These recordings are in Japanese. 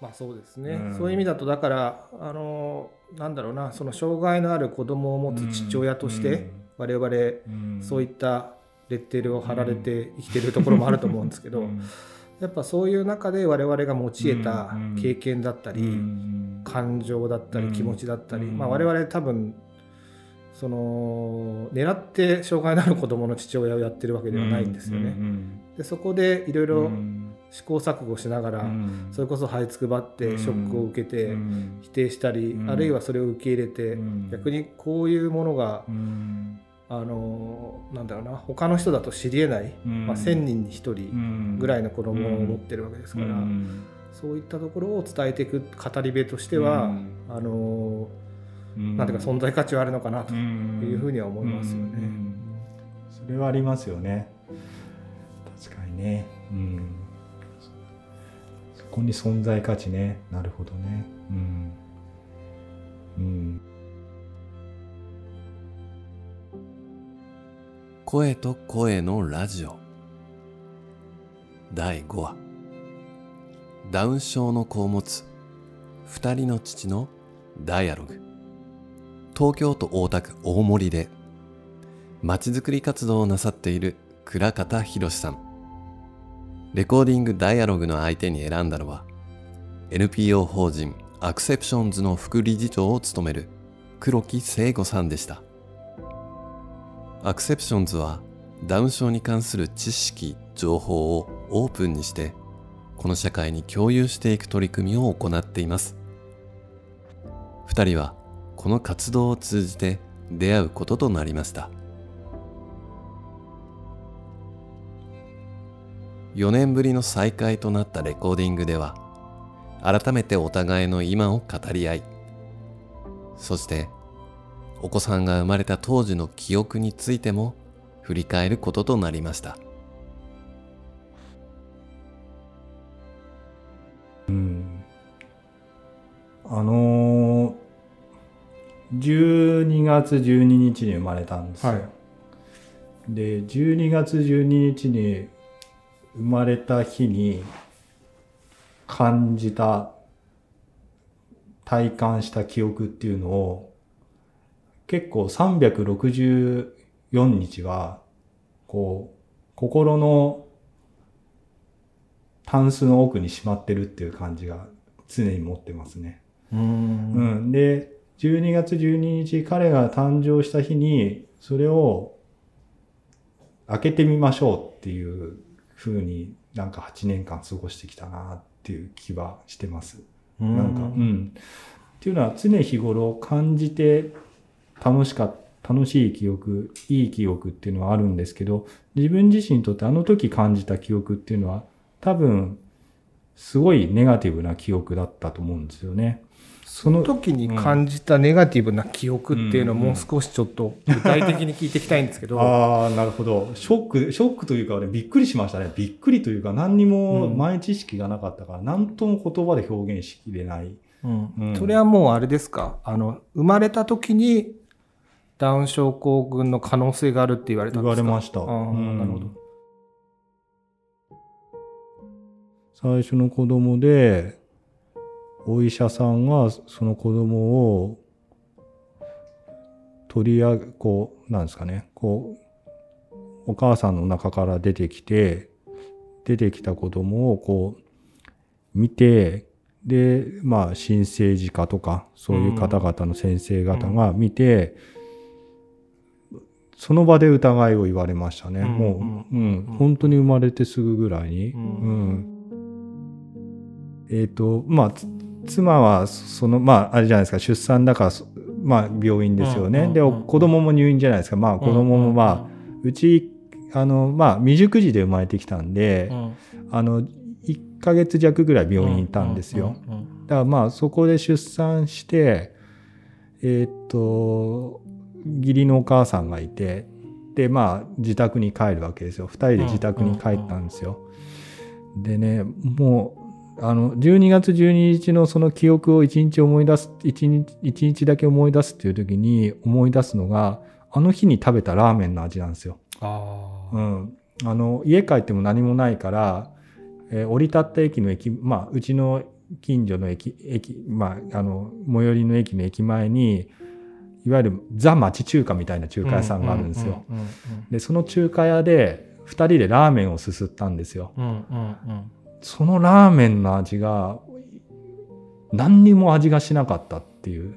まあそうですね、うん。そういう意味だとだからあのなんだろうなその障害のある子供を持つ父親として、我々うん。そういったレッテルを貼られて生きてるところもあると思うんですけど、うん。やっぱそういう中で我々が持ち得たうん。経験だったり、うん。感情だったりうん。気持ちだったり、うん。まあ、我々多分その狙って障害のある子供の父親をやってるわけではないんですよね。うん。でそこでいろいうんろうん試行錯誤しながら、うん。それこそ這いつくばってショックを受けてうん。否定したり、うん。あるいはそれを受け入れて、うん。逆にこういうものが、うん。あのなんだろうな他の人だと知りえない、うん。まあ、1,000人に1人ぐらいの子供を持ってるわけですから、うん。そういったところを伝えていく語り部としては、うん。あのうん。なんていうか存在価値はあるのかなとうん。いうふうには思いますよね。うん。それはありますよね。確かにね。うん。そこに存在価値ね。なるほどね。うん。うん。声と声のラジオ。第5話。ダウン症の子を持つ。二人の父のダイアログ。東京都大田区大森で。まちづくり活動をなさっている倉方博さん。レコーディングダイアログの相手に選んだのは NPO 法人アクセプションズの副理事長を務める黒木聖吾さんでしたアクセプションズはダウン症に関する知識、情報をオープンにしてこの社会に共有していく取り組みを行っています。二人はこの活動を通じて出会うこととなりました。4年ぶりの再会となったレコーディングでは改めてお互いの今を語り合いそしてお子さんが生まれた当時の記憶についても振り返ることとなりました。うん。あのー、12月12日に生まれたんですよ、はい。で12月12日に生まれた日に感じた体感した記憶っていうのを結構364日はこう心のタンスの奥にしまってるっていう感じが常に持ってますね。うんうん、で12月12日彼が誕生した日にそれを開けてみましょうっていう風になんか8年間過ごしてきたなっていう気はしてます。なんか、うん。っていうのは常日頃感じて楽しかった、楽しい記憶、いい記憶っていうのはあるんですけど、自分自身にとってあの時感じた記憶っていうのは多分すごいネガティブな記憶だったと思うんですよね。その時に感じたネガティブな記憶っていうのをもう少しちょっと具体的に聞いていきたいんですけど、ああ、なるほど。ショック、ショックというか、ね、びっくりしましたね。びっくりというか、何にも前知識がなかったから、何とも言葉で表現しきれない。うんうんそれはもうあれですか？あの生まれた時にダウン症候群の可能性があるって言われたん言ですか？われました。あーうんなるほど。最初の子供で、お医者さんがその子供を取り上げ、こう、なんですかね、こう、お母さんの中から出てきて、出てきた子供をこう、見て、で、まあ、新生児科とか、そういう方々の先生方が見て、その場で疑いを言われましたね。うんもう、うんうん、本当に生まれてすぐぐらいに。うん。うん。えっ、と、まあ、つ妻は、その、まあ、あれじゃないですか、出産だから、そまあ、病院ですよね。で、うんうんうん子供も入院じゃないですか。まあ、子供もまあ、うち、あの、まあ、未熟児で生まれてきたんで、うんあの、1ヶ月弱ぐらい病院にいたんですよ。うんうんだからまあ、そこで出産して、えっ、と、義理のお母さんがいて、で、まあ、自宅に帰るわけですよ。二人で自宅に帰ったんですよ。でね、もう、あの、12月12日のその記憶を一日思い出す、一日、一日だけ思い出すっていう時に思い出すのが、あの日に食べたラーメンの味なんですよ。あーうん。あの、家帰っても何もないから、えー降り立った駅の駅、まあ、うちの近所の駅、駅、まあ、あの、最寄りの駅の駅前に、いわゆるザ町中華みたいな中華屋さんがあるんですよ。で、その中華屋で、二人でラーメンをすすったんですよ。うんうんうんそのラーメンの味が、何にも味がしなかったっていう。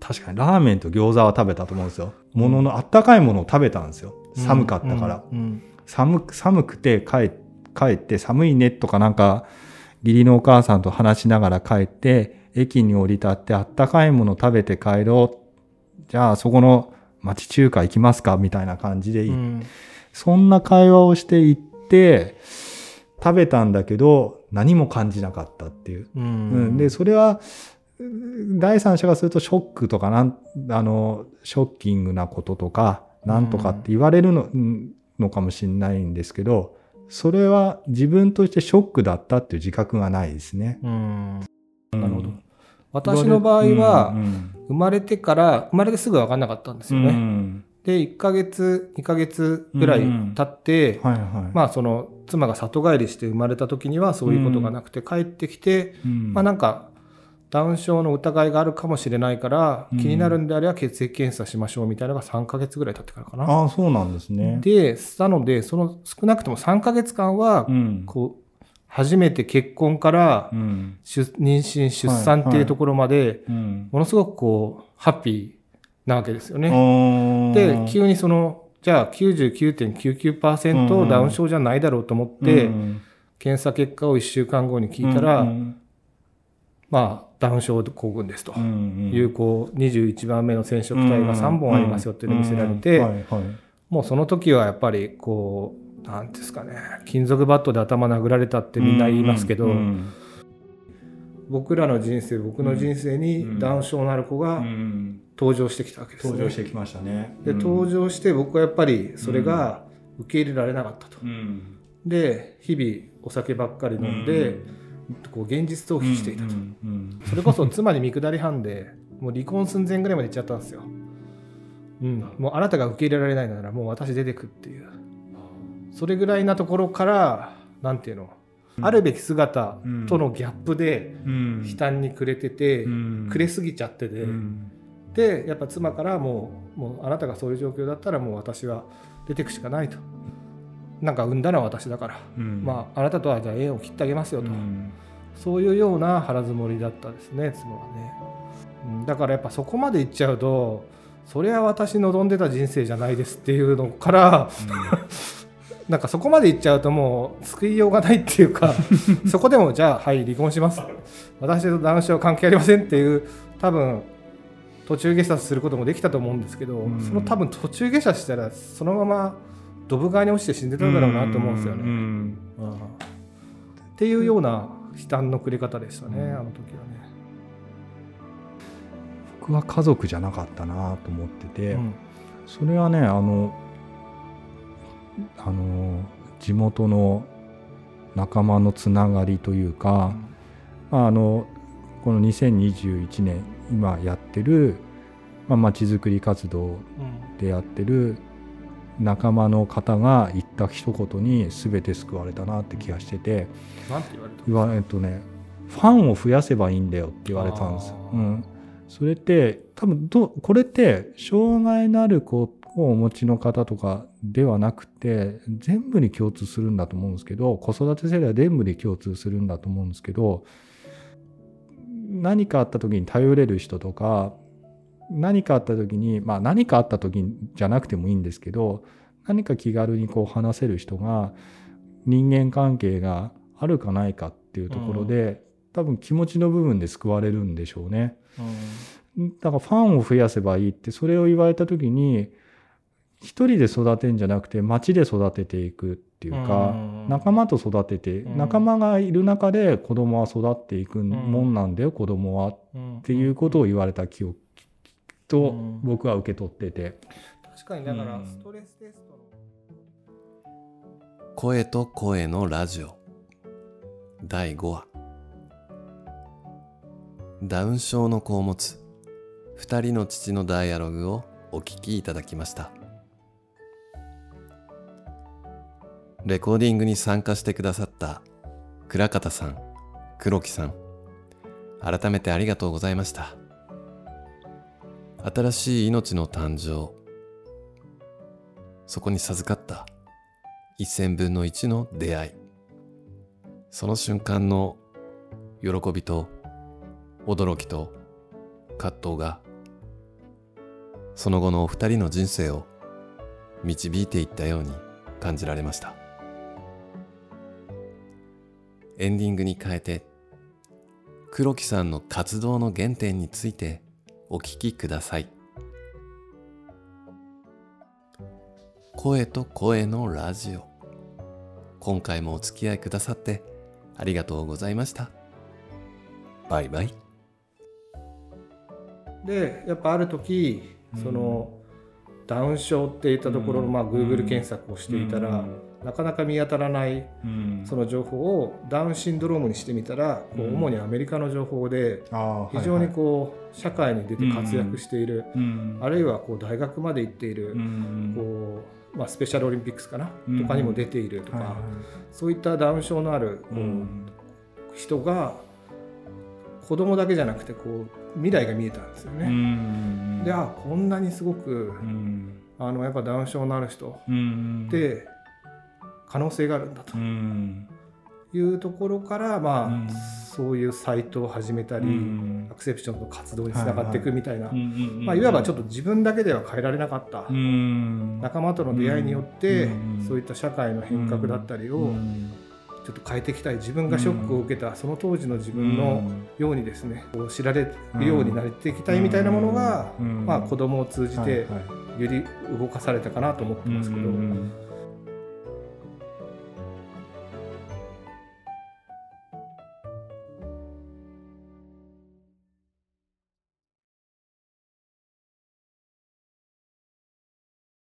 確かにラーメンと餃子は食べたと思うんですよ。もののあったかいものを食べたんですよ。寒かったから。うんうん寒く、寒くて帰帰って寒いねとかなんか、義理のお母さんと話しながら帰って、駅に降り立ってあったかいもの食べて帰ろう。じゃあそこの町中華行きますかみたいな感じでうんそんな会話をしていって、食べたんだけど、何も感じなかったっていう。ううんんで、それは、うん第三者がするとショックとかなん、あの、ショッキングなこととか、なんとかって言われるの,、うんのかもしれないんですけど、それは自分としてショックだったっていう自覚がないですね。うんなるほど。私の場合はうん生まれてから生まれてすぐ分かんなかったんですようね。んで1ヶ月2ヶ月ぐらい経って、はいはい。まあその妻が里帰りして生まれた時にはそういうことがなくて帰ってきて、うんまあなんかダウン症の疑いがあるかもしれないから、うん気になるんであれば血液検査しましょうみたいなのが3ヶ月ぐらい経ってからかな。ああ、そうなんですね。で、なので、その少なくとも3ヶ月間はう、ん。こう、初めて結婚から妊娠、出産っていうところまで、うん。ものすごくこう、ハッピーなわけですよね。でで、急にその、じゃあ99.99%ダウン症じゃないだろうと思って、検査結果を1週間後に聞いたら、まあ、ダウン症候群ですと。いう、こう、21番目の染色体が3本ありますよっていうのを見せられて、もうその時はやっぱり、こう、なんていうんですかね、金属バットで頭殴られたってみんな言いますけど、僕らの人生、僕の人生にダウン症のある子が登場してきたわけですね。登場してきましたね。で、登場して僕はやっぱりそれが受け入れられなかったと。で、日々お酒ばっかり飲んで、こう現実逃避していたと。それこそ妻に見下り班で、もう離婚寸前ぐらいまで行っちゃったんですよ。うん、もうあなたが受け入れられないならもう私出てくっていう。それぐらいなところから、なんていうの、あるべき姿とのギャップで悲嘆に暮れてて、暮れすぎちゃってて、でやっぱ妻からもうもうあなたがそういう状況だったらもう私は出てくしかないと。なんか産んだのは私だから、まああなたとはじゃあ縁を切ってあげますよと、そういうような腹積もりだったですね妻はね、うん、だからやっぱそこまでいっちゃうとそれは私望んでた人生じゃないですっていうのから、なんかそこまでいっちゃうともう救いようがないっていうか そこでもじゃあはい離婚します。私と男子は関係ありませんっていう多分途中下車することもできたと思うんですけど、うん。その多分途中下車したらそのままドブ川に落ちて死んでたんだろうなと思うんですよね。うんっていうような悲嘆のくれ方でしたね、うん。あの時はね。僕は家族じゃなかったなと思ってて、うん。それはねあのあの地元の仲間のつながりというか、まあ、あのこの2021年今やってるまあ、町づくり活動うん。でやってる仲間の方が言った一言に全て救われたなって気がしててなんて言われたとねファンを増やせばいいんだよって言われたんですうん、それって多分どこれって障害のある子をお持ちの方とかではなくて全部に共通するんだと思うんですけど子育て世代は全部に共通するんだと思うんですけど何かあった時に頼れる人とか何かあった時にまあ何かあった時じゃなくてもいいんですけど何か気軽にこう話せる人が人間関係があるかないかっていうところで、多分気持ちの部分で救われるんでしょうね。だからファンを増やせばいいってそれを言われた時に一人で育てんじゃなくて町で育てていくっていうか、うん仲間と育てて、うん。仲間がいる中で子供は育っていくもんなんだよ、子供はっっていうことを言われた記憶とうん。僕は受け取ってて。確かにだからうん。ストレステストの声と声のラジオ。第5話。ダウン症の子を持つ2人の父のダイアログをお聞きいただきましたレコーディングに参加してくださった倉方さん黒木さん改めてありがとうございました。新しい命の誕生そこに授かった一千分の一の出会いその瞬間の喜びと驚きと葛藤がその後のお二人の人生を導いていったように感じられました。エンディングに変えて黒木さんの活動の原点についてお聞きください。声と声のラジオ。今回もお付き合いくださってありがとうございました。バイバイ。でやっぱある時その、ダウン症っていったところの、まあ、Google 検索をしていたら、なかなか見当たらないその情報をダウンシンドロームにしてみたら、こう主にアメリカの情報で非常にこう社会に出て活躍している、あるいはこう大学まで行っている、こうまあ、スペシャルオリンピックスかな、とかにも出ているとか、そういったダウン症のあるこう、人が子供だけじゃなくてこう未来が見えたんですよね。であこんなにすごく、あのやっぱダウン症のある人って可能性があるんだと。いうところから、まあそういうサイトを始めたり、アクセプションの活動につながっていくみたいな、まあ、いわばちょっと自分だけでは変えられなかった。仲間との出会いによって、そういった社会の変革だったりを、ちょっと変えていきたい自分がショックを受けたその当時の自分のようにですねこう知られるようになっていきたいみたいなものが、まあ、子供を通じてより動かされたかなと思ってますけど。